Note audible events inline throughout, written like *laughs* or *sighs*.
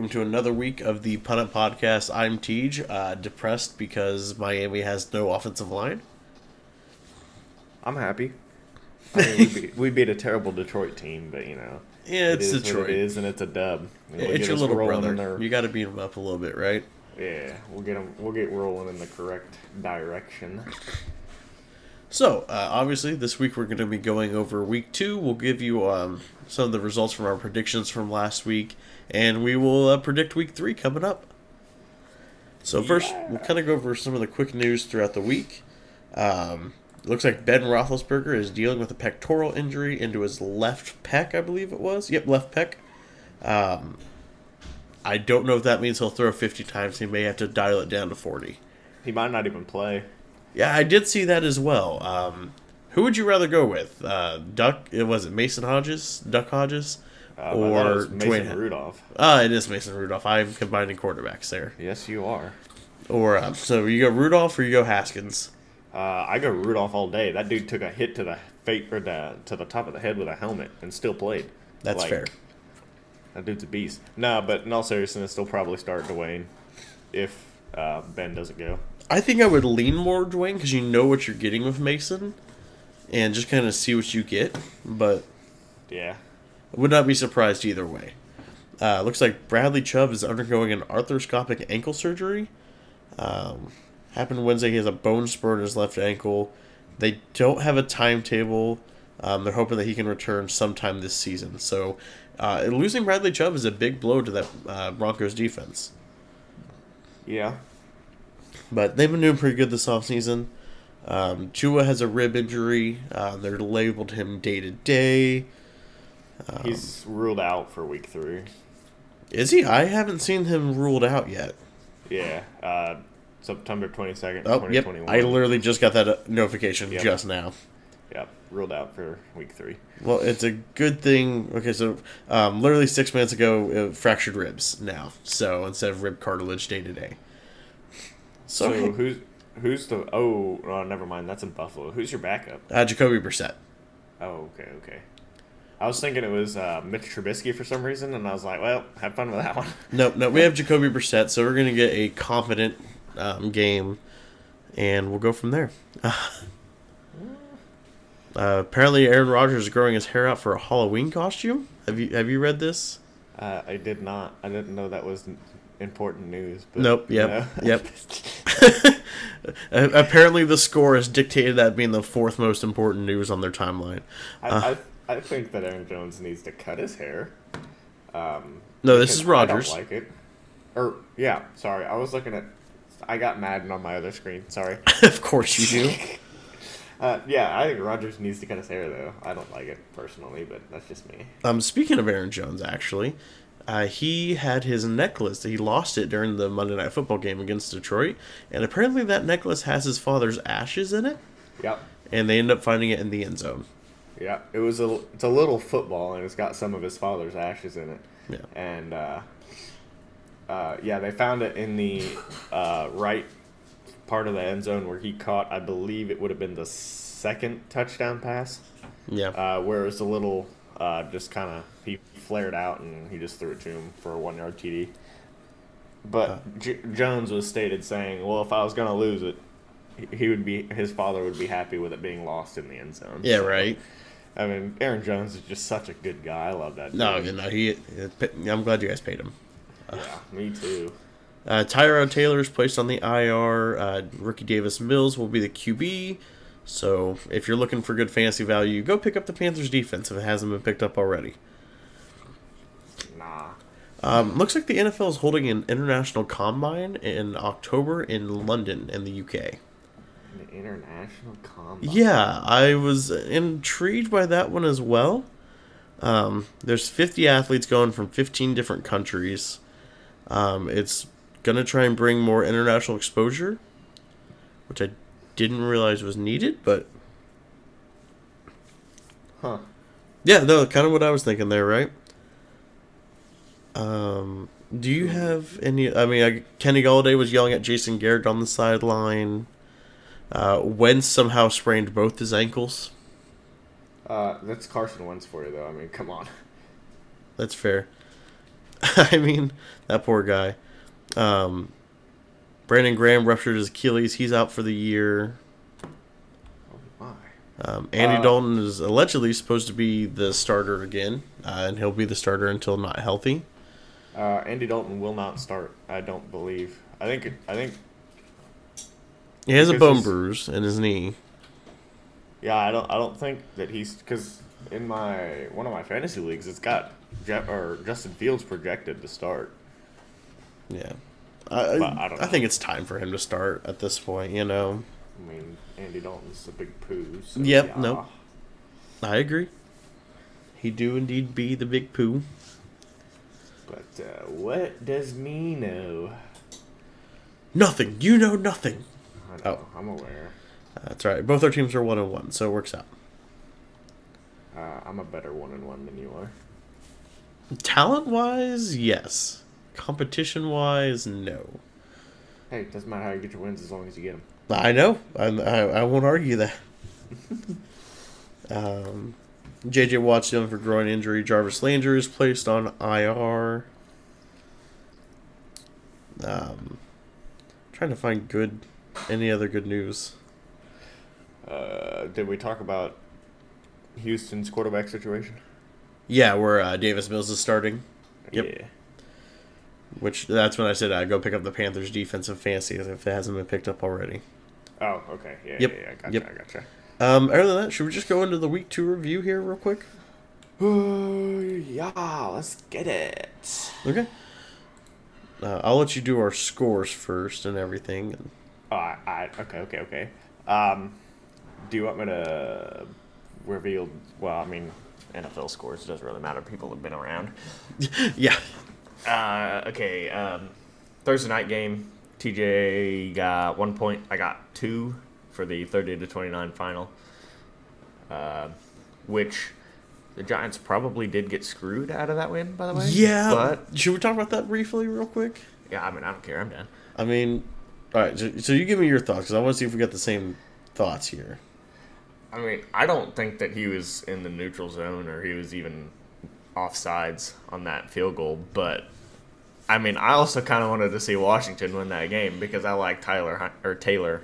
Welcome to another week of the Punt It Podcast. I'm Teej, uh, depressed because Miami has no offensive line. I'm happy. I mean, we, beat, we beat a terrible Detroit team, but you know, Yeah, it's it Detroit. It is, and it's a dub. We'll It's your little brother. You got to beat him up a little bit, right? yeah, we'll get 'em- We'll get rolling in the correct direction. So, uh, obviously, this week we're going to be going over week two. We'll give you um, some of the results from our predictions from last week, and we will uh, predict week three coming up. So, first, we'll kind of go over some of the quick news throughout the week. Um, looks like Ben Roethlisberger is dealing with a pectoral injury into his left pec, I believe it was. Yep, left pec. Um, I don't know if that means he'll throw 50 times. He may have to dial it down to 40. He might not even play. Yeah, I did see that as well. Um, who would you rather go with? Uh, Duck? It was it Mason Hodges, Duck Hodges, Uh, or Mason Dwayne? Rudolph. Ah, it is Mason Rudolph. I'm combining quarterbacks there. Yes, you are. Or uh, so you go Rudolph or you go Haskins. Uh, I go Rudolph all day. That dude took a hit to the fate or the, to the top of the head with a helmet and still played. That's Like, fair. That dude's a beast. No, but in all seriousness, they'll probably start Dwayne if uh, Ben doesn't go. I think I would lean more Dwayne because you know what you're getting with Mason, and just kind of see what you get. But Yeah. Would not be surprised either way. Uh, looks like Bradley Chubb is undergoing an arthroscopic ankle surgery. Um, happened Wednesday. He has a bone spur in his left ankle. They don't have a timetable. Um, they're hoping that he can return sometime this season. So, uh, losing Bradley Chubb is a big blow to that uh, Broncos defense. Yeah. But they've been doing pretty good this offseason. Um, Tua has a rib injury. Uh, they're labeled him day to day. Um, He's ruled out for week three. Is he? I haven't seen him ruled out yet. Yeah. Uh, September 22nd, Oh, yep. 2021. I literally just got that uh, notification Yep. just now. Yep. Ruled out for week three. Well, it's a good thing. Okay, so um, literally six minutes ago, uh, fractured ribs now. So instead of rib cartilage day to day. So, So, who's who's the. Oh, oh, never mind. That's in Buffalo. Who's your backup? uh, Jacoby Brissett. Oh, okay, okay. I was thinking it was uh, Mitch Trubisky for some reason, and I was like, well, have fun with that one. *laughs* No, no, we have Jacoby Brissett, so we're gonna get a confident um, game, and we'll go from there. *laughs* Uh, apparently, Aaron Rodgers is growing his hair out for a Halloween costume. Have you have you read this? Uh, I did not. I didn't know that was important news. But, Nope. you *laughs* Yep. know. Yep. Apparently, the score has dictated that being the fourth most important news on their timeline. Uh. I, I think that Aaron Jones needs to cut his hair. Um, No, this is Rodgers. I don't like it. Or yeah, sorry. I was looking at. I got Madden on my other screen. Sorry. *laughs* of course you do. *laughs* Uh, yeah, I think Rodgers needs to cut his hair though. I don't like it personally, but that's just me. Um, speaking of Aaron Jones, actually, uh, he had his necklace. He lost it during the Monday Night Football game against Detroit, and apparently that necklace has his father's ashes in it. Yep. And they end up finding it in the end zone. Yeah, it was a it's a little football and it's got some of his father's ashes in it. Yeah. And uh, uh, yeah, they found it in the uh, right part of the end zone where he caught. I believe it would have been the second touchdown pass, Yeah. uh, where it was a little uh, just kind of he flared out and he just threw it to him for a one yard TD. But Uh. J- Jones was stated saying, "Well, if I was gonna lose it, he- he would be his father would be happy with it being lost in the end zone." yeah. So, Right. I mean, Aaron Jones is just such a good guy. I love that. No, dude. no. He. I'm glad you guys paid him. Yeah, me too. Uh, Tyrod Taylor is placed on the IR. Uh, Ricky Davis Mills will be the QB. So if you're looking for good fantasy value, go pick up the Panthers defense if it hasn't been picked up already. Nah. Um, looks like the NFL is holding an international combine in October in London in the UK. The international combine. Yeah, I was intrigued by that one as well. Um, there's 50 athletes going from 15 different countries. Um, it's gonna try and bring more international exposure, which I didn't realize was needed, but Huh. yeah, no, kind of what I was thinking there, right? Um, do you have any? I mean, I, Kenny Golladay was yelling at Jason Garrett on the sideline. Uh, Wentz somehow sprained both his ankles. Uh, that's Carson Wentz for you, though. I mean, come on. That's fair. *laughs* I mean, that poor guy. Um, Brandon Graham ruptured his Achilles. He's out for the year. Oh my. Um, Andy Uh, Dalton is allegedly supposed to be the starter again, uh, and he'll be the starter until not healthy. Uh, Andy Dalton will not start. I don't believe. I think. I think. He has a bone bruise in his knee. Yeah, I don't. I don't think that he's because in my one of my fantasy leagues, it's got Jeff or Justin Fields projected to start. Yeah. I, But I don't I think it's time for him to start at this point, you know. I mean, Andy Dalton's a big poo. So Yep, yeah. nope. I agree. He do indeed be the big poo. But uh, what does me know? Nothing. You know nothing. Oh. I'm aware. That's right. Both our teams are one and one, so it works out. Uh, I'm a better one and one than you are. Talent wise, yes. Competition wise, no. Hey, doesn't matter how you get your wins as long as you get them. I know. I, I, I won't argue that. um, JJ Watt's dealing for groin injury. Jarvis Landry is placed on IR. Um, trying to find good, any other good news. Uh, did we talk about Houston's quarterback situation? Yeah, where uh, Davis Mills is starting. Yep. Yeah. Which that's when I said I'd go pick up the Panthers defensive fantasy as if it hasn't been picked up already. Oh, okay. Yeah, Yep, yeah, yeah. I gotcha. yep. I gotcha. Um, other than that, should we just go into the week two review here real quick? *sighs* yeah, let's get it. Okay. Uh, I'll let you do our scores first and everything. And Oh, I, I, okay, okay, okay. Um, do you want me to reveal? Well, I mean, NFL scores it doesn't really matter. People have been around. *laughs* yeah, Uh, okay. Um, Thursday night game. TJ got one point. I got two for the thirty to twenty nine final. Uh, which the Giants probably did get screwed out of that win, by the way. yeah. But should we talk about that briefly, real quick? yeah, I mean, I don't care. I'm done. I mean, all right. So, so you give me your thoughts because I want to see if we got the same thoughts here. I mean, I don't think that he was in the neutral zone or he was even offsides on that field goal. But I mean, I also kind of wanted to see Washington win that game because I like Tyler or Taylor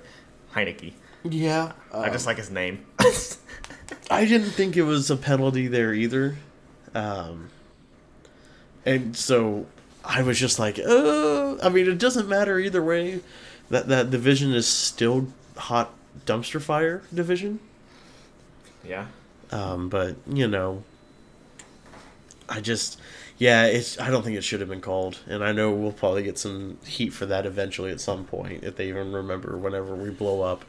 Heinicke. Yeah, I just like his name. *laughs* I didn't think it was a penalty there either. Um, and so I was just like, uh, I mean, it doesn't matter either way. That that division is still hot dumpster fire division. yeah. Um, but you know, I just, yeah, it's. I don't think it should have been called, and I know we'll probably get some heat for that eventually at some point if they even remember whenever we blow up.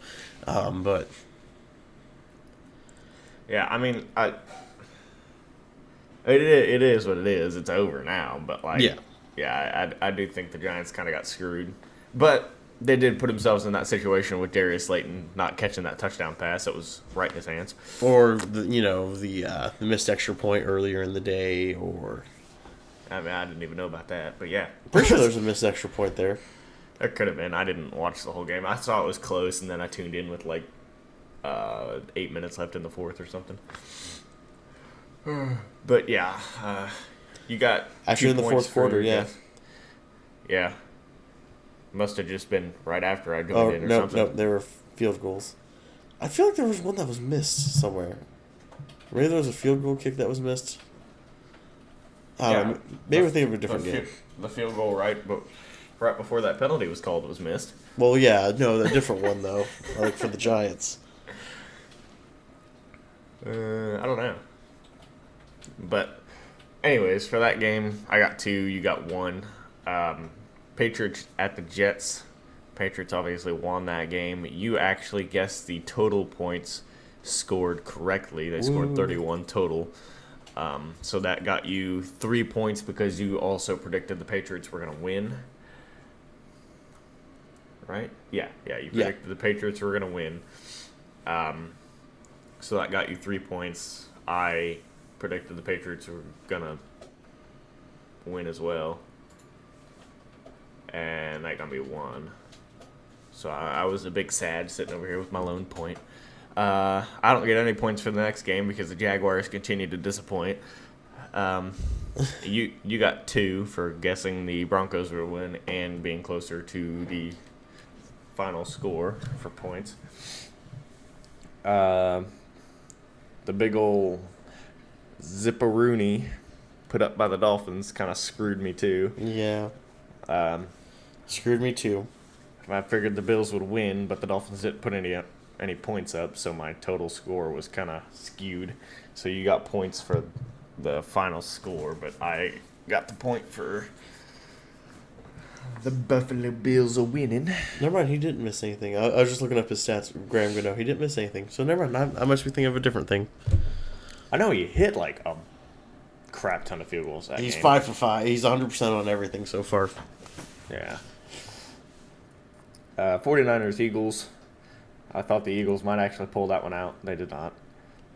Um, but Yeah, I mean, I. It, it is what it is. It's over now, but like, Yeah. yeah, I, I do think the Giants kind of got screwed, but they did put themselves in that situation with Darius Slayton not catching that touchdown pass that was right in his hands. or the you know the uh, the missed extra point earlier in the day, or I mean, I didn't even know about that, but yeah, *laughs* pretty sure there's a missed extra point there. there could have been. I didn't watch the whole game. I saw it was close, and then I tuned in with like uh, eight minutes left in the fourth or something. *sighs* But yeah, uh, you got Actually, two in the fourth quarter, yeah. yeah. Must have just been right after I joined Oh in or no, something. no, they were field goals. I feel like there was one that was missed somewhere. Maybe there was a field goal kick that was missed. I don't know. Yeah. Maybe The- we're thinking of a different the, game. fi- the field goal right, but right before that penalty was called was missed. Well, yeah, no, the different one though, *laughs* like for the Giants. Uh, I don't know. But, anyways, for that game, I got two. You got one. Um, Patriots at the Jets. Patriots obviously won that game. You actually guessed the total points scored correctly. They scored Woo. 31 total. Um, so that got you three points because you also predicted the Patriots were going to win. Right? Yeah, yeah. You Yeah. predicted the Patriots were going to win. Um, so that got you three points. I predicted the Patriots were gonna win as well, and that got me one. So I, I was a big sad sitting over here with my lone point. Uh, I don't get any points for the next game because the Jaguars continue to disappoint. Um, *laughs* you you got two for guessing the Broncos would win and being closer to the final score for points. Uh, the big ol' zipperoonie put up by the Dolphins kind of screwed me too. Yeah, Um, screwed me too. I figured the Bills would win, but the Dolphins didn't put any any points up, so my total score was kind of skewed. So you got points for the final score, but I got the point for the Buffalo Bills are winning. Never mind, he didn't miss anything. I, I was just looking up his stats. Graham Gano, he didn't miss anything. So never mind. I, I must be thinking of a different thing. I know he hit like a crap ton of field goals. That He's game. five for five. He's 100 percent on everything so far. Yeah. Uh, 49ers Eagles. I thought the Eagles might actually pull that one out. They did not.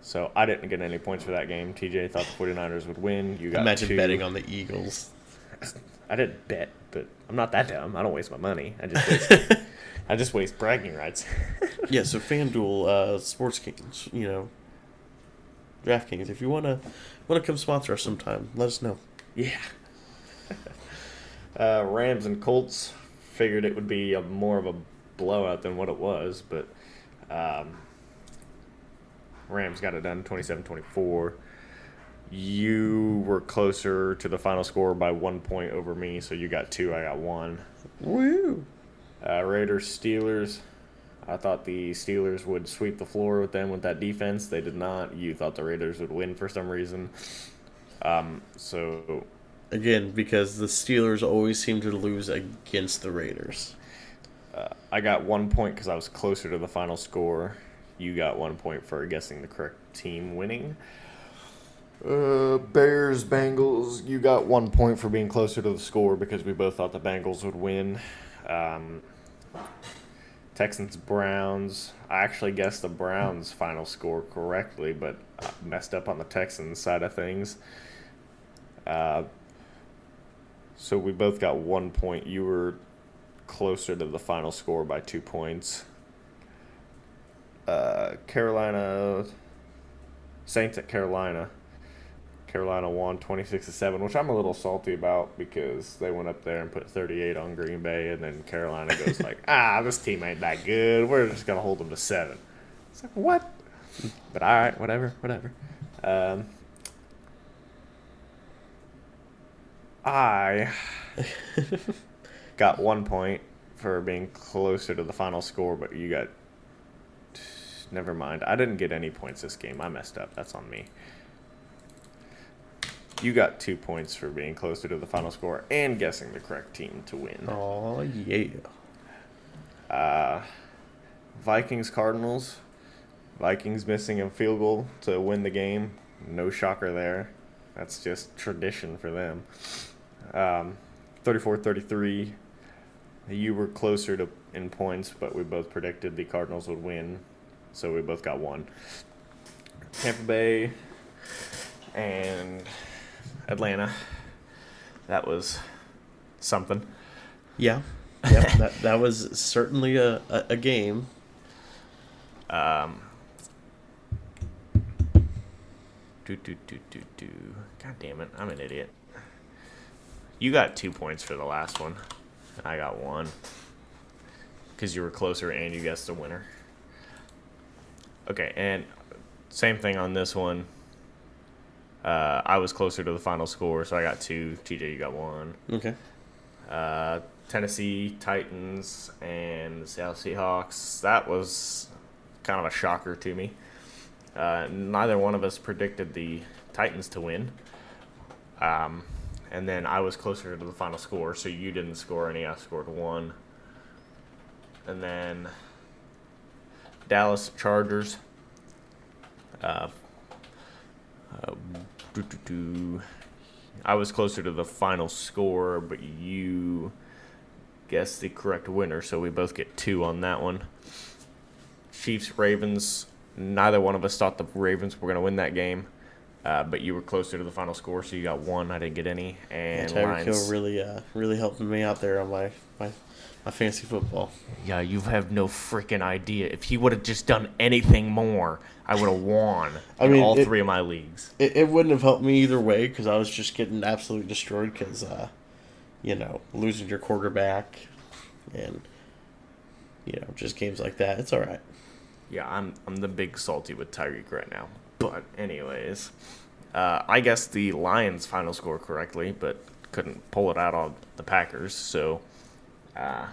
So I didn't get any points for that game. TJ thought the 49ers would win. You got Imagine two. betting on the Eagles. I didn't bet, but I'm not that dumb. I don't waste my money. I just waste, *laughs* I just waste bragging rights. *laughs* Yeah, so FanDuel, uh, Sports Kings, you know, DraftKings. If you wanna wanna come sponsor us sometime, let us know. yeah. *laughs* Uh, Rams and Colts figured it would be a more of a blowout than what it was, but um, Rams got it done 27-24. You were closer to the final score by one point over me, so you got two, I got one. Woo! Uh, Raiders Steelers. I thought the Steelers would sweep the floor with them with that defense. They did not. You thought the Raiders would win for some reason. Um, so Again, because the Steelers always seem to lose against the Raiders. uh, I got one point because I was closer to the final score. You got one point for guessing the correct team winning. Uh, Bears Bengals. You got one point for being closer to the score because we both thought the Bengals would win. Um, Texans Browns. I actually guessed the Browns final score correctly, but messed up on the Texans side of things. Uh, so we both got one point. You were closer to the final score by two points. Uh, Carolina Saints at Carolina. Carolina won 26 to 7, which I'm a little salty about because they went up there and put 38 on Green Bay, and then Carolina goes like, *laughs* ah, this team ain't that good. We're just going to hold them to 7. It's like, what? But all right, whatever, whatever. Um, I *laughs* got one point for being closer to the final score, but you got. Never mind. I didn't get any points this game. I messed up. That's on me. You got two points for being closer to the final score and guessing the correct team to win. Oh yeah. Uh, Vikings Cardinals. Vikings missing a field goal to win the game. No shocker there. That's just tradition for them. Um, 34-33. You were closer to in points, but we both predicted the Cardinals would win, so we both got one. Tampa Bay and Atlanta. That was something. Yeah. Yeah. that that was certainly a, a, a game. *laughs* Um, do, do, do, do, do. God damn it, I'm an idiot. You got two points for the last one, I got one. Because you were closer and you guessed the winner. Okay, and same thing on this one. Uh, I was closer to the final score, so I got two. TJ, you got one. Okay. Uh, Tennessee Titans and the Seattle Seahawks. That was kind of a shocker to me. Uh, neither one of us predicted the Titans to win. Um, and then I was closer to the final score, so you didn't score any. I scored one. And then Dallas Chargers. Uh, uh. I was closer to the final score, but you guessed the correct winner, so we both get two on that one. Chiefs Ravens. Neither one of us thought the Ravens were going to win that game. Uh, but you were closer to the final score, so you got one. I didn't get any. And Tyreek Hill really, uh, really helping me out there on my my, my fantasy football. Yeah, you have no freaking idea. If he would have just done anything more, I would have won *laughs* I in mean, all it- three of my leagues. It, it wouldn't have helped me either way because I was just getting absolutely destroyed because, uh, you know, losing your quarterback and, you know, just games like that. It's all right. Yeah, I'm I'm the big salty with Tyreek right now. But anyways, uh, I guess the Lions final score correctly, but couldn't pull it out on the Packers. So uh,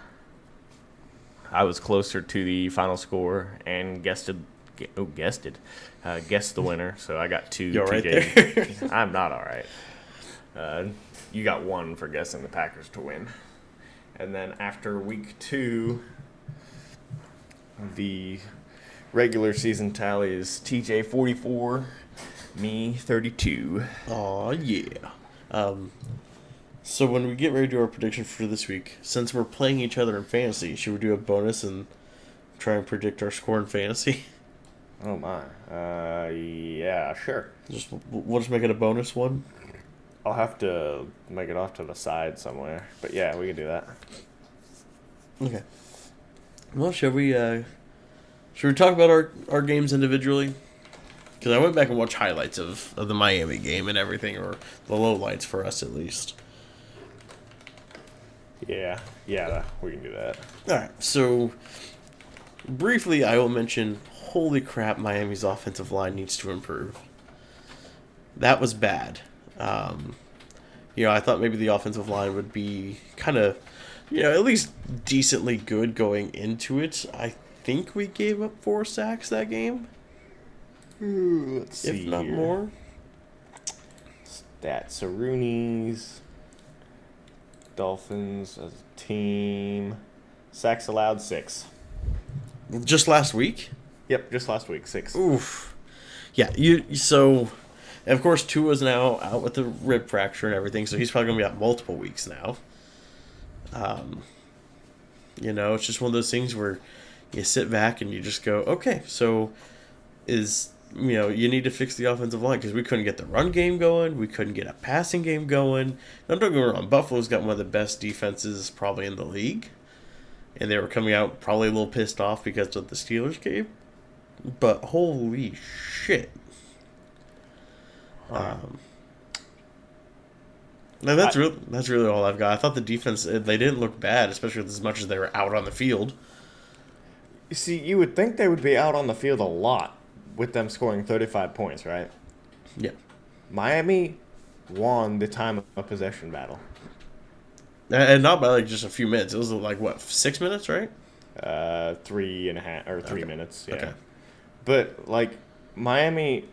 I was closer to the final score and guessed it. Oh, guessed it. Uh, guessed the winner. So I got two. You all right there? *laughs* I'm not all right. Uh, you got one for guessing the Packers to win. And then after week two, the regular season tally is TJ 44, me 32. Aw, yeah. Um, so when we get ready to do our prediction for this week, since we're playing each other in fantasy, should we do a bonus and try and predict our score in fantasy? *laughs* Oh my. Uh, yeah, sure. Just we'll just make it a bonus one. I'll have to make it off to the side somewhere. But yeah, we can do that. Okay. Well, shall we? uh Should we talk about our our games individually? Because I went back and watched highlights of, of the Miami game and everything, or the lowlights for us at least. Yeah, yeah, we can do that. All right. So briefly, I will mention. Holy crap! Miami's offensive line needs to improve. That was bad. Um, you know, I thought maybe the offensive line would be kind of, you know, at least decently good going into it. I think we gave up four sacks that game, Let's if not more. Stats Rooney's Dolphins as a team. Sacks allowed six. Just last week. Yep, just last week six. Oof. Yeah, you so and of course Tua's now out with the rib fracture and everything, so he's probably gonna be out multiple weeks now. Um you know, it's just one of those things where you sit back and you just go, okay, so is you know, you need to fix the offensive line because we couldn't get the run game going, we couldn't get a passing game going. Now, don't get me wrong, Buffalo's got one of the best defenses probably in the league, and they were coming out probably a little pissed off because of the Steelers game. But holy shit! Um, no, that's I- real. That's really all I've got. I thought the defense they didn't look bad, especially as much as they were out on the field. You see, you would think they would be out on the field a lot with them scoring 35 points, right? Yeah, Miami won the time of possession battle. and and not by like just a few minutes. It was like what six minutes, right? Uh, three and a half or three Okay. minutes. Yeah. Okay. But like Miami,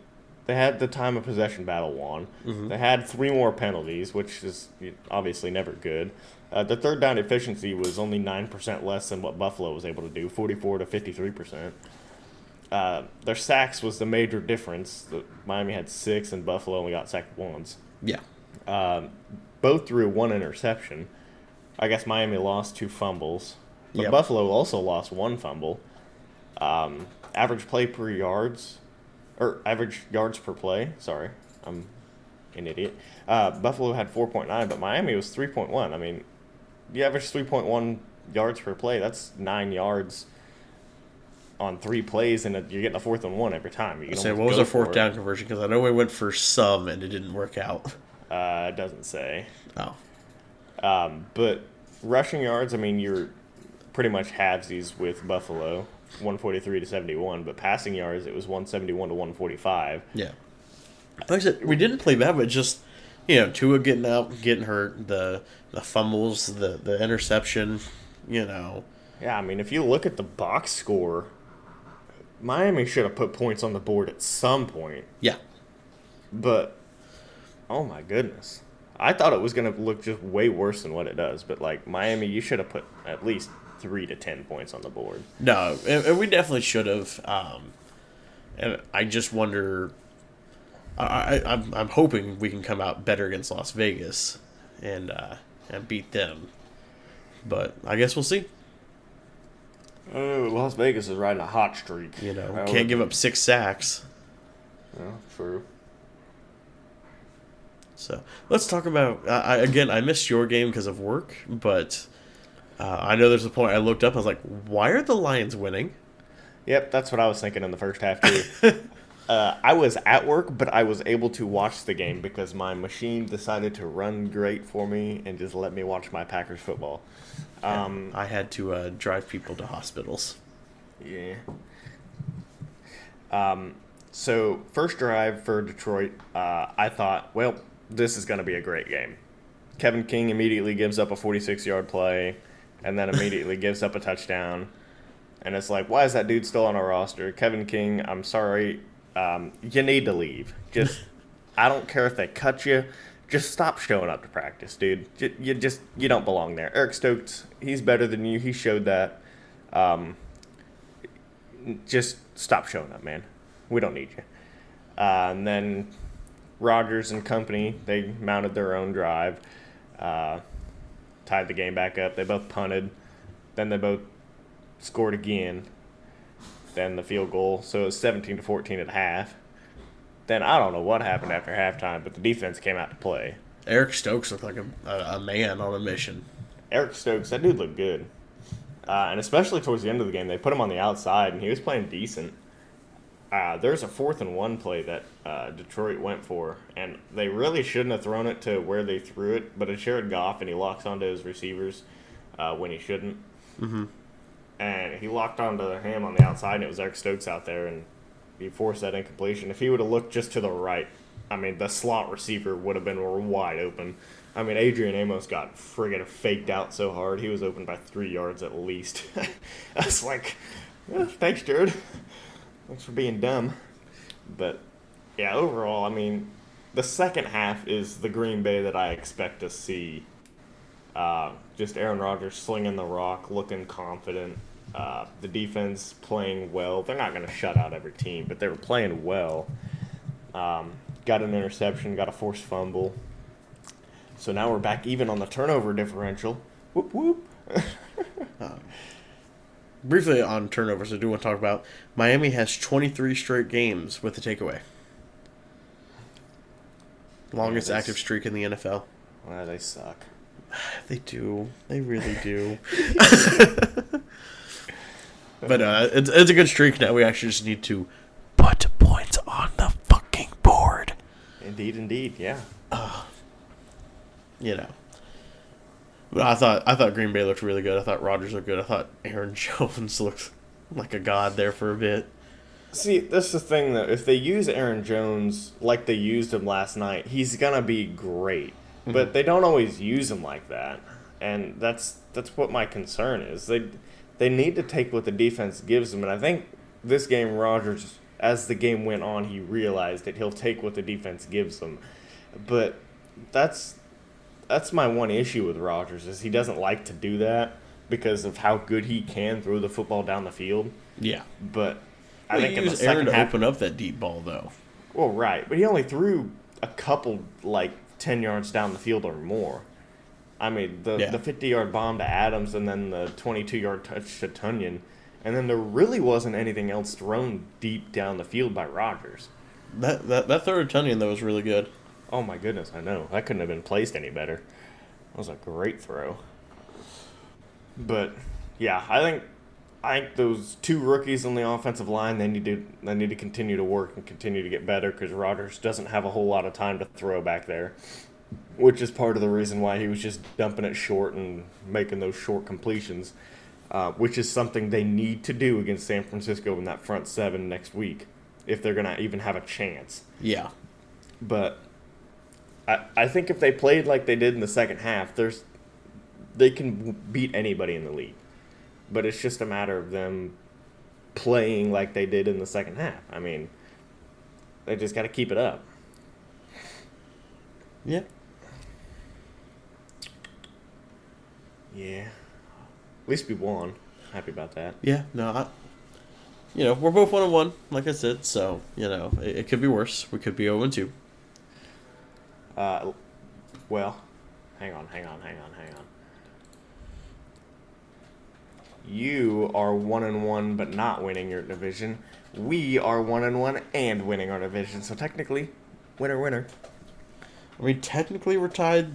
they had the time of possession battle won. Mm-hmm. They had three more penalties, which is obviously never good. Uh, the third down efficiency was only nine percent less than what Buffalo was able to do, forty-four to fifty-three percent. Uh, their sacks was the major difference. The, Miami had six, and Buffalo only got sacked once. Yeah, Um, both threw one interception. I guess Miami lost two fumbles, but Yep. Buffalo also lost one fumble. Um, average play per yards, or average yards per play. Sorry, I'm an idiot. Uh, Buffalo had 4.9, but Miami was 3.1. I mean, you average 3.1 yards per play. That's nine yards on three plays, and you're getting a fourth and one every time. You say what was our fourth it. down conversion? Because I know we went for some and it didn't work out. Uh, it doesn't say. Oh, Um, but rushing yards, I mean, you're pretty much halvesies with Buffalo, 143 to 71. But passing yards, it was 171 to 145. yeah. Like I said, we didn't play bad, but just you know, Tua getting out, getting hurt, the the fumbles, the the interception, you know. Yeah, I mean, if you look at the box score, Miami should have put points on the board at some point. Yeah, But oh my goodness, I thought it was gonna look just way worse than what it does. But like Miami, you should have put at least three to ten points on the board. No, and, and we definitely should have. Um, and I just wonder. I, I I'm I'm hoping we can come out better against Las Vegas, and uh, and beat them. But I guess we'll see. Oh, Las Vegas is riding a hot streak. You know, can't would- give up six sacks. Yeah, true. So let's talk about. Uh, I, again, I missed your game because of work, but uh, I know there's a point I looked up. I was like, why are the Lions winning? Yep, that's what I was thinking in the first half too. *laughs* uh, I was at work, but I was able to watch the game because my machine decided to run great for me and just let me watch my Packers football. Um, I had to uh, drive people to hospitals. Yeah. Um, so first drive for Detroit, uh, I thought, well, this is going to be a great game. Kevin King immediately gives up a 46-yard play, and then immediately *laughs* gives up a touchdown. And it's like, why is that dude still on our roster? Kevin King, I'm sorry, um, you need to leave. Just, *laughs* I don't care if they cut you. Just stop showing up to practice, dude. You, you just you don't belong there. Eric Stokes, he's better than you. He showed that. Um, just stop showing up, man. We don't need you. Uh, and then Rodgers and company, they mounted their own drive, uh, tied the game back up. They both punted. Then they both scored again. Then the field goal. So it was 17 to 14 at half. Then I don't know what happened after halftime, but the defense came out to play. Eric Stokes looked like a, a, a man on a mission. Eric Stokes, that dude looked good. Uh, and especially towards the end of the game, they put him on the outside, and he was playing decent. Uh, there's a fourth and one play that uh, Detroit went for, and they really shouldn't have thrown it to where they threw it, but it's Jared Goff, and he locks onto his receivers uh, when he shouldn't. Mm-hmm. And he locked onto him on the outside, and it was Eric Stokes out there, and he forced that incompletion. If he would have looked just to the right, I mean, the slot receiver would have been wide open. I mean, Adrian Amos got friggin' faked out so hard, he was open by three yards at least. *laughs* Was like, thanks, Jared. Thanks for being dumb. But, yeah, overall, I mean, the second half is the Green Bay that I expect to see. Uh, just Aaron Rodgers slinging the rock, looking confident. Uh, the defense playing well. They're not going to shut out every team, but they were playing well. Um, got an interception, got a forced fumble. So now we're back even on the turnover differential. Whoop whoop. *laughs* Briefly on turnovers, I do want to talk about Miami has 23 straight games with a takeaway. Longest Yeah, active streak in the NFL. Well, they suck. *laughs* They do. They really do. *laughs* but uh, it's, it's a good streak now. We actually just need to put points on the fucking board. Indeed, indeed, yeah. You know. But I thought I thought Green Bay looked really good. I thought Rodgers looked good. I thought Aaron *laughs* Jones looked like a god there for a bit. See, that's the thing though. If they use Aaron Jones like they used him last night, he's gonna be great. *laughs* But they don't always use them like that, and that's that's what my concern is. They they need to take what the defense gives them, and I think this game Rodgers, as the game went on, he realized that he'll take what the defense gives him. But that's that's my one issue with Rodgers is he doesn't like to do that because of how good he can throw the football down the field. Yeah. But I I think in the use Aaron second to half, open up that deep ball though. well, right, but he only threw a couple like ten yards down the field or more. I mean, the Yeah. the fifty yard bomb to Adams and then the twenty two yard touch to Tonyan, and then there really wasn't anything else thrown deep down the field by Rodgers. That that that third Tonyan though was really good. Oh my goodness, I know that couldn't have been placed any better. That was a great throw. But yeah, I think I think those two rookies on the offensive line they need to they need to continue to work and continue to get better because Rodgers doesn't have a whole lot of time to throw back there, which is part of the reason why he was just dumping it short and making those short completions, uh, which is something they need to do against San Francisco in that front seven next week if they're gonna even have a chance. Yeah. But I I think if they played like they did in the second half, there's they can beat anybody in the league. But it's just a matter of them playing like they did in the second half. I mean, they just got to keep it up. Yeah. Yeah. At least we won. Happy about that. Yeah. No. I, you know, we're both one and one, like I said. So you know, it, it could be worse. We could be zero and two. Uh, well, hang on, hang on, hang on, hang on. You are one and one, but not winning your division. We are one and one and winning our division. So technically, winner, winner. I mean, technically we're tied,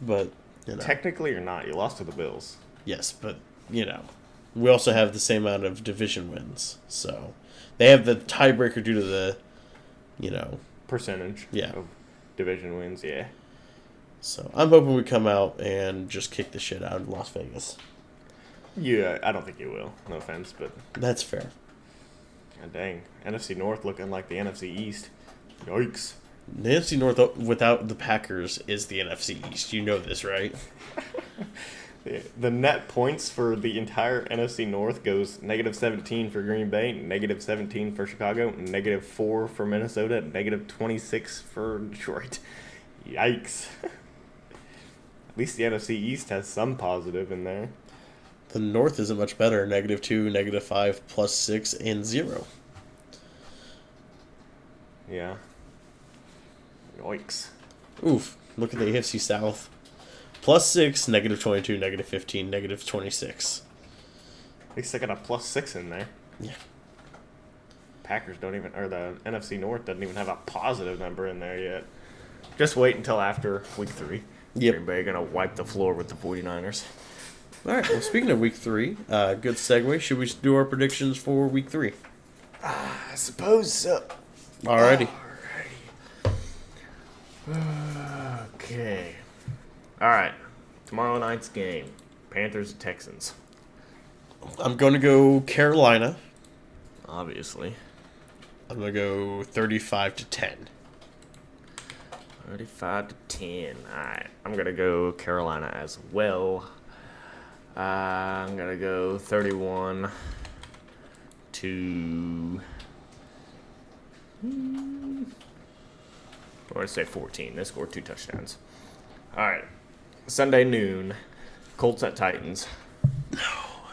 but you know, Technically or not, you lost to the Bills. yes, but you know, we also have the same amount of division wins, so they have the tiebreaker due to the, you know, Percentage. Yeah. Of division wins, yeah. so I'm hoping we come out and just kick the shit out of Las Vegas. Yeah, I don't think you will. No offense, but That's fair. god dang, NFC North looking like the NFC East. Yikes. The NFC North without the Packers is the NFC East. You know this, right? *laughs* The, the net points for the entire NFC North goes negative 17 for Green Bay, negative 17 for Chicago, negative 4 for Minnesota, negative 26 for Detroit. Yikes. *laughs* At least the NFC East has some positive in there. The North isn't much better. Negative two, negative five, plus six, and zero. Yeah. Yikes. Oof. Look at the AFC South. Plus six, negative 22, negative 15, negative 26. At least I got a plus 6 in there. Yeah. Packers don't even, or the NFC North doesn't even have a positive number in there yet. Just wait until after week three. Yep. Green Bay gonna wipe the floor with the 49ers. All right. Well, speaking of week three, uh, good segue. Should we do our predictions for week three? I suppose so. Alrighty. Okay. All right. Tomorrow night's game Panthers and Texans. I'm going to go Carolina. Obviously. I'm going to go 35 to 10. 35 to 10. All right. I'm going to go Carolina as well. Uh, I'm going to go 31 to. Hmm, I want to say 14. They scored two touchdowns. All right. Sunday noon. Colts at Titans. No,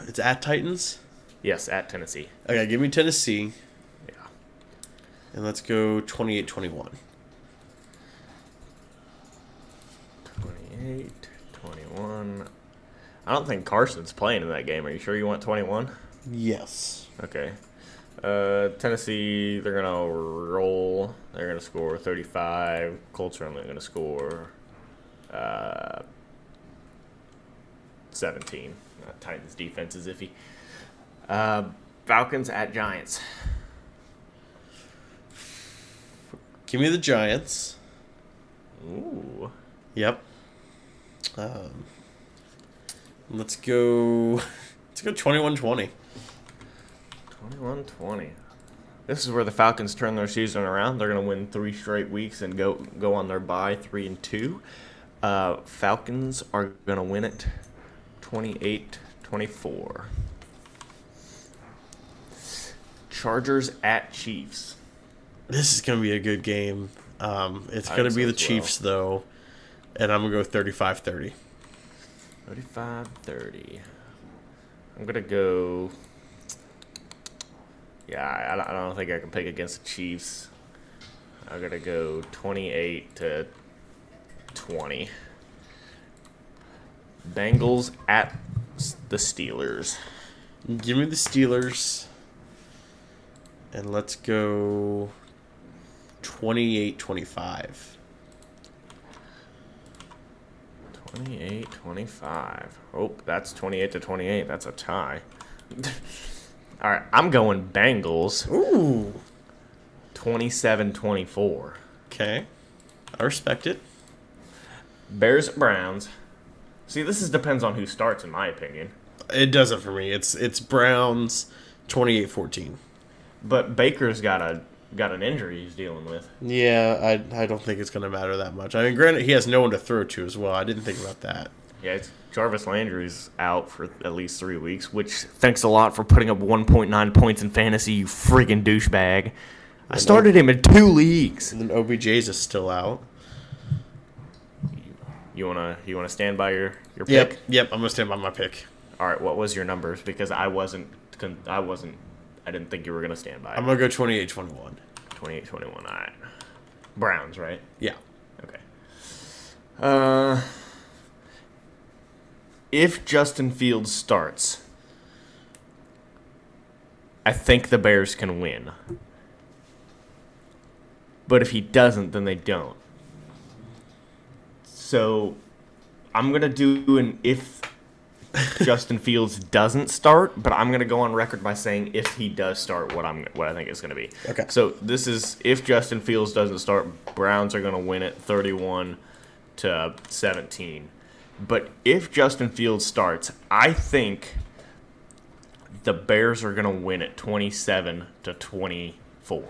*sighs* It's at Titans. Yes, at Tennessee. Okay, give me Tennessee. Yeah. And let's go 28 21. 28, 21. I don't think Carson's playing in that game. Are you sure you want 21? Yes. Okay. Uh, Tennessee, they're going to roll. They're going to score 35. Colts are only going to score uh, 17. Uh, Titans' defense is iffy. Uh, Falcons at Giants. Give me the Giants. Ooh. Yep. Um, let's go. *laughs* Let's go 21 20. 21 20. This is where the Falcons turn their season around. They're going to win three straight weeks and go go on their bye, three and two. Uh, Falcons are going to win it 28 24. Chargers at Chiefs. This is going to be a good game. Um, it's going to be the well. Chiefs, though. And I'm going to go 35 30. 35 30. I'm going to go. Yeah, I don't, think I can pick against the Chiefs. I'm going to go 28 to 20. Bengals at the Steelers. Give me the Steelers. And let's go 28 25. 28 25. Oh, that's 28 to 28. That's a tie. *laughs* All right, I'm going Bengals Ooh. 27 24. Okay. I respect it. Bears at Browns. See, this is depends on who starts, in my opinion. It does it for me. It's it's Browns 28 14. But Baker's got a got an injury he's dealing with. Yeah, I, I don't think it's going to matter that much. I mean, granted, he has no one to throw to as well. I didn't think about that. Yeah, it's, Jarvis Landry's out for at least three weeks. Which thanks a lot for putting up 1.9 points in fantasy, you friggin' douchebag. I started him in two leagues. And then OBJ's is still out. You wanna you wanna stand by your your pick? Yep, yep. I'm gonna stand by my pick. All right, what was your numbers? Because I wasn't I wasn't I didn't think you were gonna stand by. I'm gonna go 28 21. 28 21. All right. Browns, right? Yeah. Okay. Uh, if Justin Fields starts, I think the Bears can win. But if he doesn't, then they don't. So I'm gonna do an if Justin Fields doesn't start, but I'm gonna go on record by saying if he does start, what I'm what I think it's gonna be. Okay. So this is if Justin Fields doesn't start, Browns are gonna win it 31 to 17. But if Justin Fields starts, I think the Bears are gonna win it 27 to 24.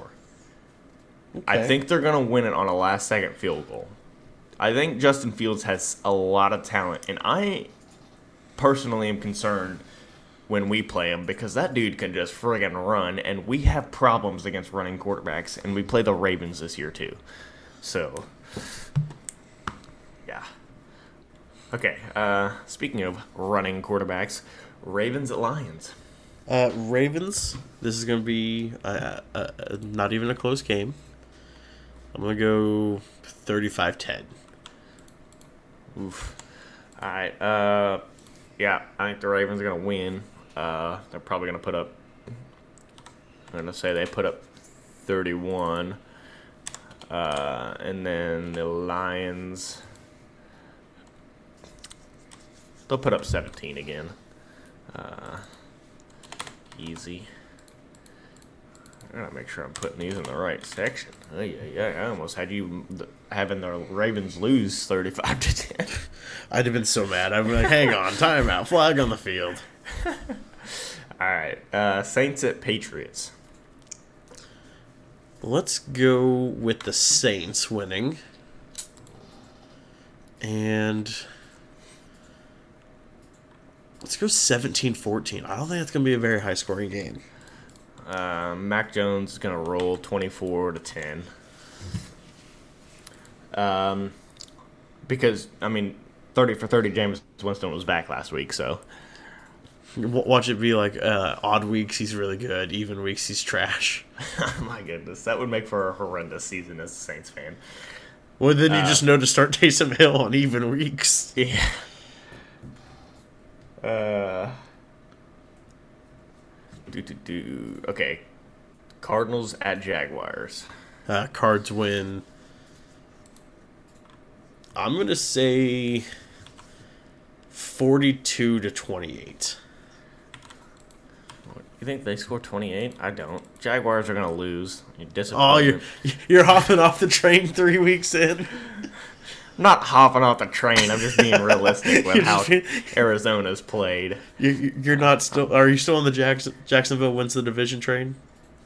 Okay. I think they're gonna win it on a last second field goal. I think Justin Fields has a lot of talent, and I personally am concerned when we play him because that dude can just friggin' run, and we have problems against running quarterbacks, and we play the Ravens this year too. So, yeah. Okay. Uh, speaking of running quarterbacks, Ravens at Lions. Uh, Ravens. This is going to be uh, uh, uh, not even a close game. I'm going to go 35 10. Oof. All right. Uh, yeah, I think the Ravens are gonna win. Uh, they're probably gonna put up. I'm gonna say they put up 31, uh, and then the Lions. They'll put up 17 again. Uh, easy. I gotta make sure I'm putting these in the right section. Oh yeah, yeah. I almost had you having the Ravens lose 35 to 10. *laughs* I'd have been so mad. I'd be like, hang on, timeout, flag on the field. *laughs* All right, uh, Saints at Patriots. Let's go with the Saints winning. And let's go 17 14. I don't think that's going to be a very high scoring game. Uh, Mac Jones is gonna roll 24 to 10. Um, because I mean, 30 for 30, Jameis Winston was back last week, so Watch it be like uh, odd weeks, he's really good. Even weeks, he's trash. *laughs* *laughs* my goodness, that would make for a horrendous season as a Saints fan. Well, then you just know to start Taysom Hill on even weeks. *laughs* Yeah. Uh. Do do do. Okay. Cardinals at Jaguars. Uh, cards win. I'm going to say 42 to 28. You think they score 28? I don't. Jaguars are gonna lose. You're Oh, disappointed. you're you're hopping off the train three weeks in. I'm not hopping off the train. I'm just being realistic *laughs* with how Arizona's played. You, you're not still. Are you still on the Jackson, Jacksonville wins the division train?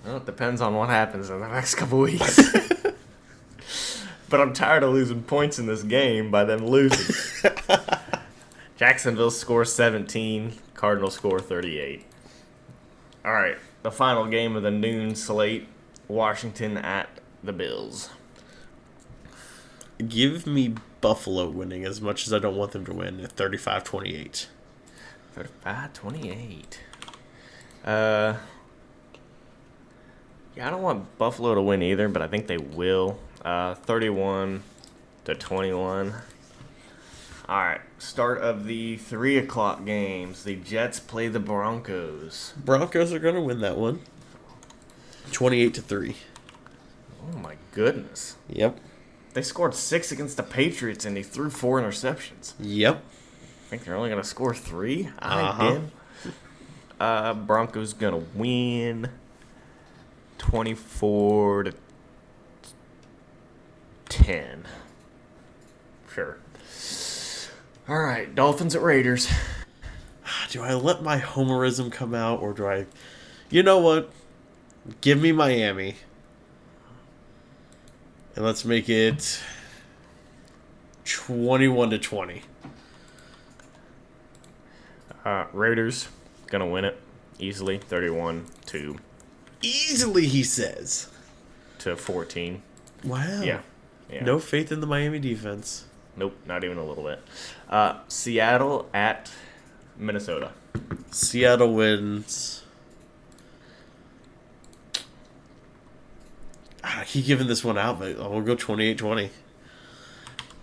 Well, it depends on what happens in the next couple weeks. *laughs* but I'm tired of losing points in this game by them losing. *laughs* Jacksonville scores 17. Cardinals score 38. All right, the final game of the noon slate: Washington at the Bills. Give me Buffalo winning as much as I don't want them to win at 35 28. 35 28. Uh, yeah, I don't want Buffalo to win either, but I think they will. Uh, 31 to 21. All right, start of the 3 o'clock games. The Jets play the Broncos. Broncos are going to win that one. 28 to 3. Oh my goodness. Yep. They scored six against the Patriots and they threw four interceptions. Yep. I think they're only going to score 3 I Uh-huh. did. Uh, Broncos going to win 24 to 10. Sure. All right, Dolphins at Raiders. *sighs* Do I let my homerism come out or do I. You know what? Give me Miami. And let's make it 21 to 20. Uh, Raiders going to win it easily 31 to Easily, he says. to 14. Wow. Yeah. yeah. No faith in the Miami defense. Nope, not even a little bit. Uh, Seattle at Minnesota. Seattle wins. I keep giving this one out, but we'll go 28 20.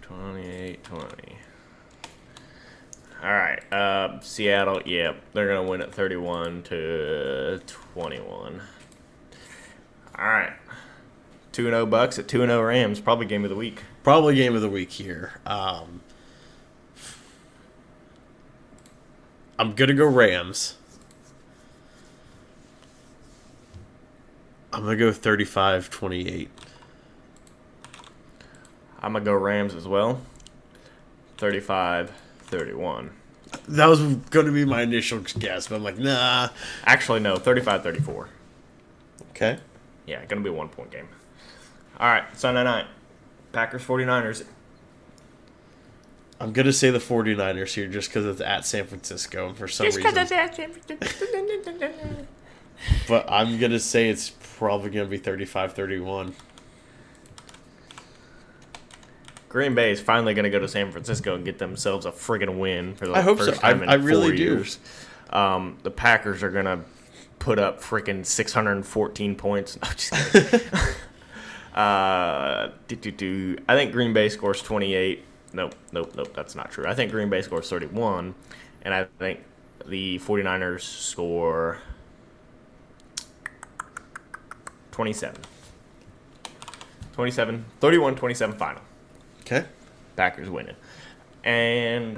28 20. All right. Uh, Seattle, yeah, they're going to win at 31 to 21. All right. 2 0 Bucks at 2 0 Rams. Probably game of the week. probably game of the week here. Um, I'm gonna go Rams. I'm gonna go 35-28. I'm gonna go Rams as well. 35-31. That was gonna be my initial guess, but I'm like, nah. Actually, no, 35-34. Okay. Yeah, gonna be a one point game. All right, Sunday night. Packers 49ers. I'm gonna say the 49ers here just because it's at San Francisco and for some reason. *laughs* But I'm gonna say it's probably gonna be 35-31. Green Bay is finally going to go to San Francisco and get themselves a friggin' win for the I hope so. first time I- in I really four do. years. Um, the Packers are going to put up freaking 614 points. *laughs* No, just kidding. *laughs* uh, do, do, do. I think Green Bay scores 28. Nope, nope, nope. That's not true. I think Green Bay scores 31, and I think the 49ers score 27. 27, 31 27 final. Okay. Packers winning. And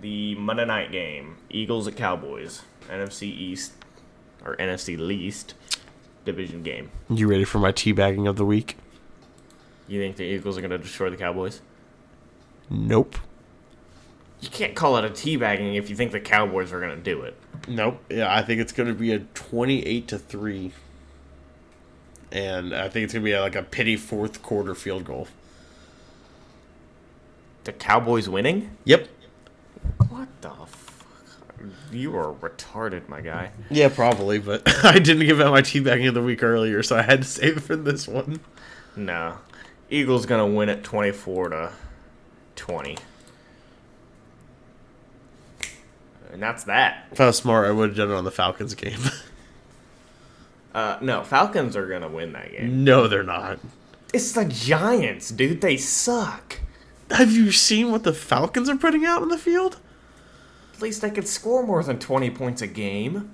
the Monday night game, Eagles at Cowboys, NFC East or NFC least division game. You ready for my teabagging of the week? You think the Eagles are going to destroy the Cowboys? Nope. You can't call it a teabagging if you think the Cowboys are going to do it. Nope. Yeah, I think it's going to be a 28 to 3. And I think it's going to be like a pity fourth quarter field goal. The Cowboys winning? Yep. What the fuck? You are retarded, my guy. Yeah, probably, but *laughs* I didn't give out my teabagging of the week earlier, so I had to save it for this one. No. Eagles going to win it 24 to 20. And that's that. If I was smart, I would have done it on the Falcons game. *laughs* Uh, no, Falcons are going to win that game. no, they're not. It's the Giants, dude. They suck. Have you seen what the Falcons are putting out on the field? At least they could score more than 20 points a game.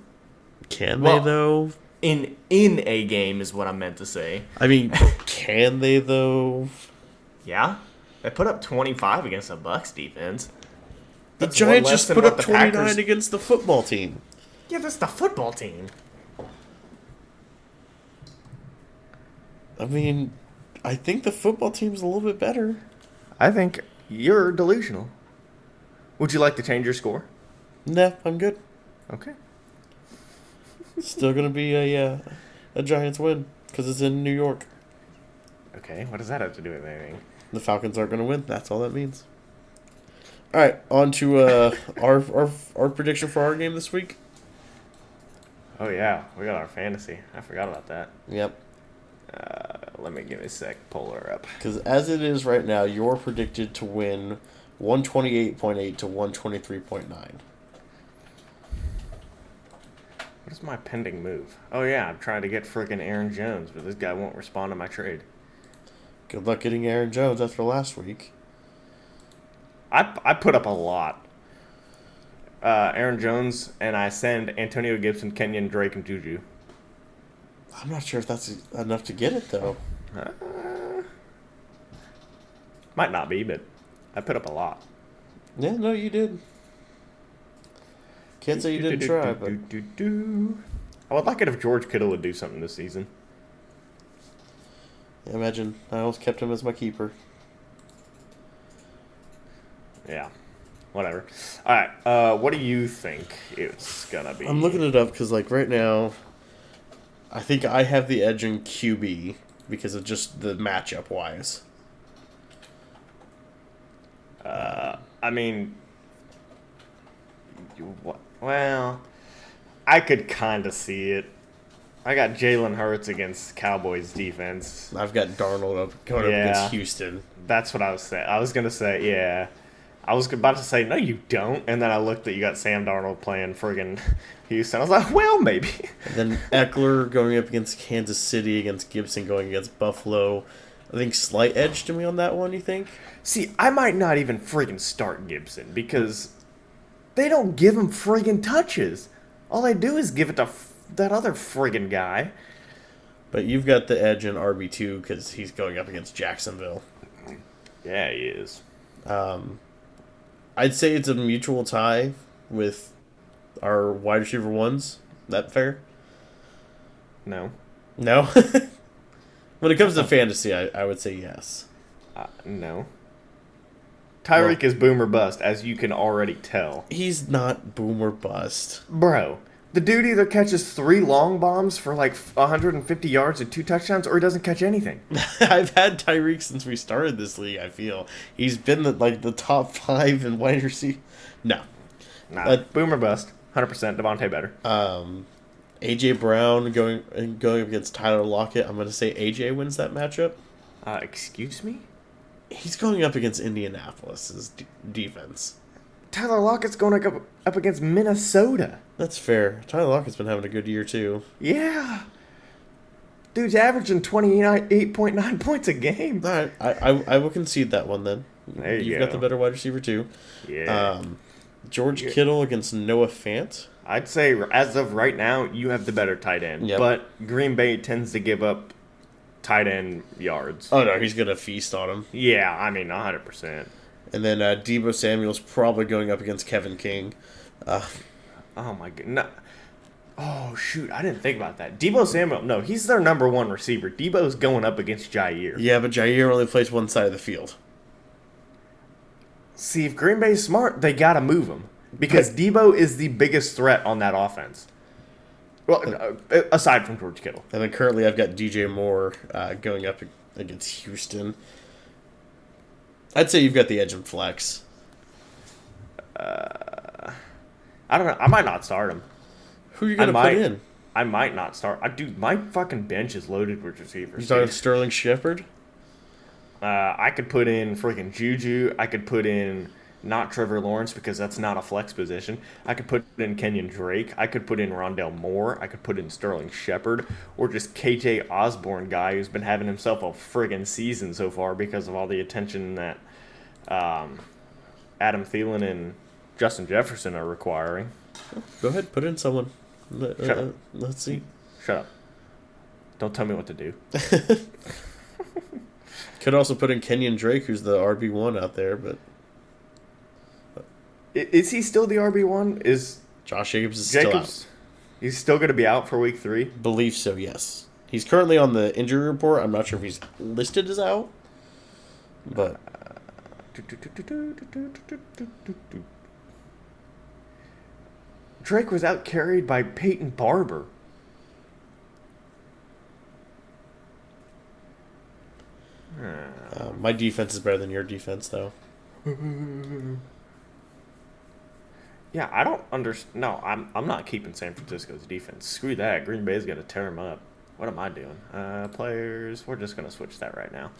Can Well- they, though? In in a game is what I meant to say. I mean, *laughs* can they, though? Yeah? They put up 25 against the Bucks defense. The That's one Giants just put up 29 against the football team. Yeah, that's the football team. I mean, I think the football team's a little bit better. I think you're delusional. Would you like to change your score? Nah, I'm good. Okay. Still gonna be a uh, a Giants win because it's in New York. Okay, what does that have to do with anything? The Falcons aren't gonna win. That's all that means. All right, on to uh, *laughs* our, our our prediction for our game this week. Oh yeah, we got our fantasy. I forgot about that. Yep. Uh, let me give me a sec. Pull her up. Because as it is right now, you're predicted to win 128.8 to 123.9. What is my pending move? Oh yeah, I'm trying to get freaking Aaron Jones, but this guy won't respond to my trade. Good luck getting Aaron Jones after last week. I I put up a lot. Uh, Aaron Jones and I send Antonio Gibson, Kenyon Drake, and Juju. I'm not sure if that's enough to get it though. Uh, might not be, but I put up a lot. Yeah, no, you did. Can't say you didn't try, but I would like it if George Kittle would do something this season. I imagine I almost kept him as my keeper. Yeah, whatever. All right, uh, what do you think it's gonna be? I'm looking it up because, like, right now, I think I have the edge in QB because of just the matchup wise. Uh, I mean, well, I could kind of see it. I got Jalen Hurts against Cowboys defense. I've got Darnold up going up against Houston. That's what I was saying. I was gonna say, yeah. I was about to say, no, you don't. And then I looked at you got Sam Darnold playing friggin' Houston. I was like, well, maybe. And then Ekeler going up against Kansas City, against Gibson going against Buffalo. I think slight edge to me on that one. You think? See, I might not even friggin' start Gibson because they don't give him friggin' touches. All they do is give it to f- that other friggin' guy. But you've got the edge in RB two because he's going up against Jacksonville. Yeah, he is. Um, I'd say it's a mutual tie with our wide receiver ones. That fair? No. No. *laughs* when it comes to fantasy, I, I would say yes. Uh, no. Tyreek is boomer bust, as you can already tell. He's not boomer bust. Bro, the dude either catches three long bombs for like 150 yards and two touchdowns, or he doesn't catch anything. *laughs* I've had Tyreek since we started this league. I feel he's been the, like the top *laughs* five in wide receiver. No, Nah, Uh, boomer bust. 100% Davante better. um, AJ Brown going going against Tyler Lockett. I'm going to say AJ wins that matchup. Uh, excuse me? He's going up against Indianapolis's d- defense. Tyler Lockett's going up, up against Minnesota. That's fair. Tyler Lockett's been having a good year too. Yeah. Dude's averaging 28.9 *laughs* points a game. All right, I, I I will concede that one then. There you You've go. got the better wide receiver too. Yeah. Um, George Yeah. Kittle against Noah Fant. I'd say as of right now, you have the better tight end. Yep. But Green Bay tends to give up tight end yards. Oh no, he's gonna feast on him. Yeah, I mean, 100%. And then uh, Deebo Samuel's probably going up against Kevin King. Uh, Oh my god. No. Oh shoot, I didn't think about that. Deebo Samuel, no, he's their number one receiver. Deebo's going up against Jaire. yeah, but Jaire only plays one side of the field. See, if Green Bay's smart, they gotta move him because Deebo is the biggest threat on that offense. Well, uh, aside from George Kittle. And then currently I've got DJ Moore uh, going up against Houston. I'd say you've got the edge and flex. I don't know. I might not start him. Who are you gonna might. put in? I might not start. I dude, my fucking bench is loaded with receivers. You talking dude. Sterling Shepard? Uh, I could put in freaking Juju. I could put in not Trevor Lawrence because that's not a flex position. I could put in Kenyon Drake. I could put in Rondale Moore. I could put in Sterling Shepard or just KJ Osborne guy who's been having himself a friggin' season so far because of all the attention that um, Adam Thielen and Justin Jefferson are requiring. Go ahead, put in someone. Uh, Shut uh, up. let's see. Shut up. Don't tell me what to do. *laughs* Could also put in Kenyon Drake, who's the RB one out there, but I- Is he still the RB one? Is Josh Jacobs is still out? He's still going to be out for week three. Believe so, yes. He's currently on the injury report. I'm not sure if he's listed as out, but Drake was out carried by Peyton Barber. uh, my defense is better than your defense, though. *laughs* Yeah, I don't understand. No, I'm I'm not keeping San Francisco's defense. Screw that. Green Bay's gonna tear them up. What am I doing? Uh, players. We're just gonna switch that right now.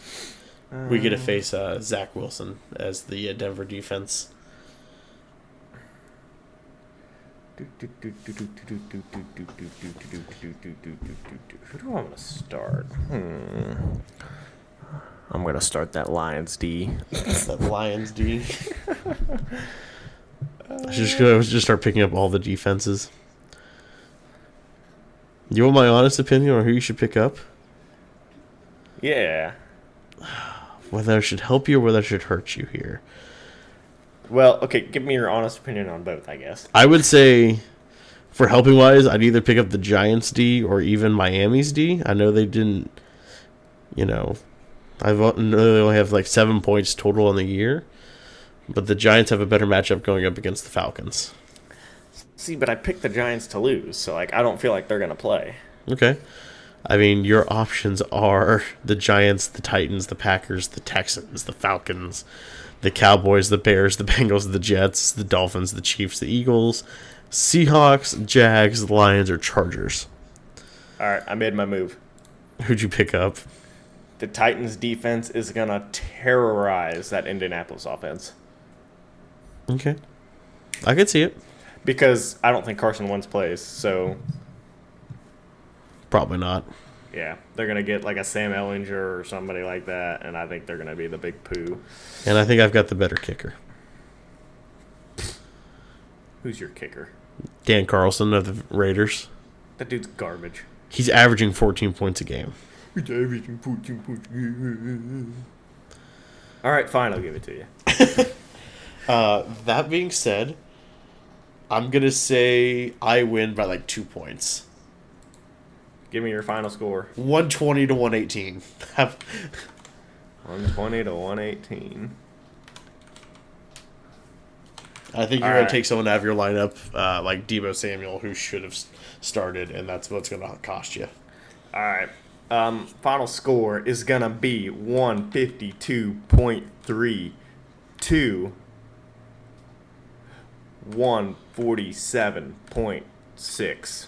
We get to face uh, Zach Wilson as the uh, Denver defense. Who do I want to start? Hmm. I'm gonna start that Lions D. that Lions D. I should just, should just start picking up all the defenses. You want my honest opinion on who you should pick up? Yeah. Whether it should help you or whether it should hurt you here. Well, okay. Give me your honest opinion on both. I guess. I would say, for helping wise, I'd either pick up the Giants D or even Miami's D. I know they didn't, you know, I know they only have like seven points total on the year, but the Giants have a better matchup going up against the Falcons. See, but I picked the Giants to lose, so like I don't feel like they're gonna play. Okay. I mean, your options are the Giants, the Titans, the Packers, the Texans, the Falcons, the Cowboys, the Bears, the Bengals, the Jets, the Dolphins, the Chiefs, the Eagles, Seahawks, Jags, Lions, or Chargers. All right, I made my move. Who'd you pick up? The Titans' defense is gonna terrorize that Indianapolis offense Okay. I could see it. because I don't think Carson Wentz plays. So Probably not. yeah, they're gonna get like a Sam Ehlinger or somebody like that, and I think they're gonna be the big poo. And I think I've got the better kicker. Who's your kicker? Dan Carlson of the Raiders. That dude's garbage. He's averaging 14 points a game. He's averaging 14 points. All right, fine. I'll give it to you. *laughs* Uh, that being said, I'm gonna say I win by like two points, Give me your final score. 120 to one eighteen. *laughs* one twenty to 118. I think you're All gonna right. take someone out of your lineup, uh, like Deebo Samuel, who should have started, and that's what's gonna cost you. All right. Um, final score is gonna be 152.3 to 147.6.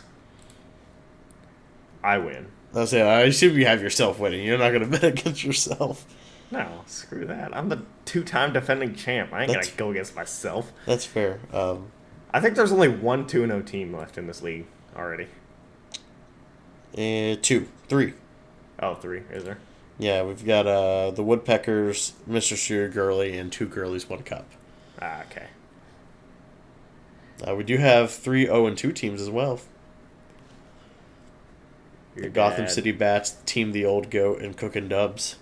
I win. I say I assume you have yourself winning. You're not gonna *laughs* bet against yourself. No, screw that. I'm the two-time defending champ. I ain't gonna go against myself. That's fair. Um, I think there's only one 2-0 team left in this league already. and two, three. Oh, three, is there? Yeah, we've got uh, the Woodpeckers, Mr. Steer Gurley, and two Gurleys, one cup. Ah, okay. Uh, we do have three 0 and 2 teams as well. Your The Gotham dad- City Bats, Team the Old Goat, and Cooking Dubs.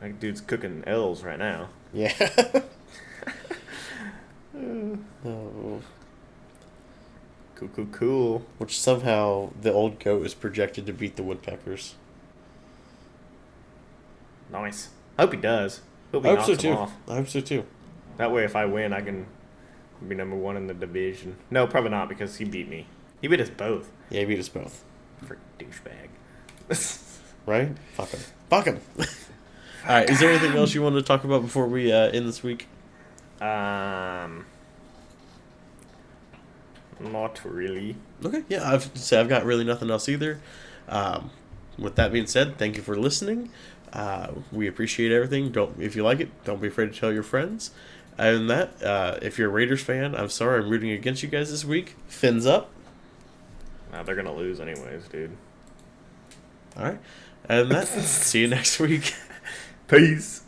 That dude's cooking L's right now. Yeah. *laughs* *laughs* oh, Cool, cool, cool. which somehow the Old Goat is projected to beat the Woodpeckers. Nice. I hope he does. Hope I hope knocks so too. off. I hope so too. That way, if I win, I can be number one in the division. No, probably not because he beat me. He beat us both. Yeah, he beat us both. For douchebag. *laughs* Right? Fuck him. Fuck him. *laughs* All right. Is there anything else you want to talk about before we uh, end this week? um. Not really. Okay. Yeah, I've say I've got really nothing else either. Um, with that being said, thank you for listening. Uh, we appreciate everything. Don't if you like it, don't be afraid to tell your friends. Other than that, uh, if you're a Raiders fan, I'm sorry I'm rooting against you guys this week. Fins up. Nah, they're gonna lose anyways, dude. All right. And that, *laughs* see you next week. *laughs* Peace.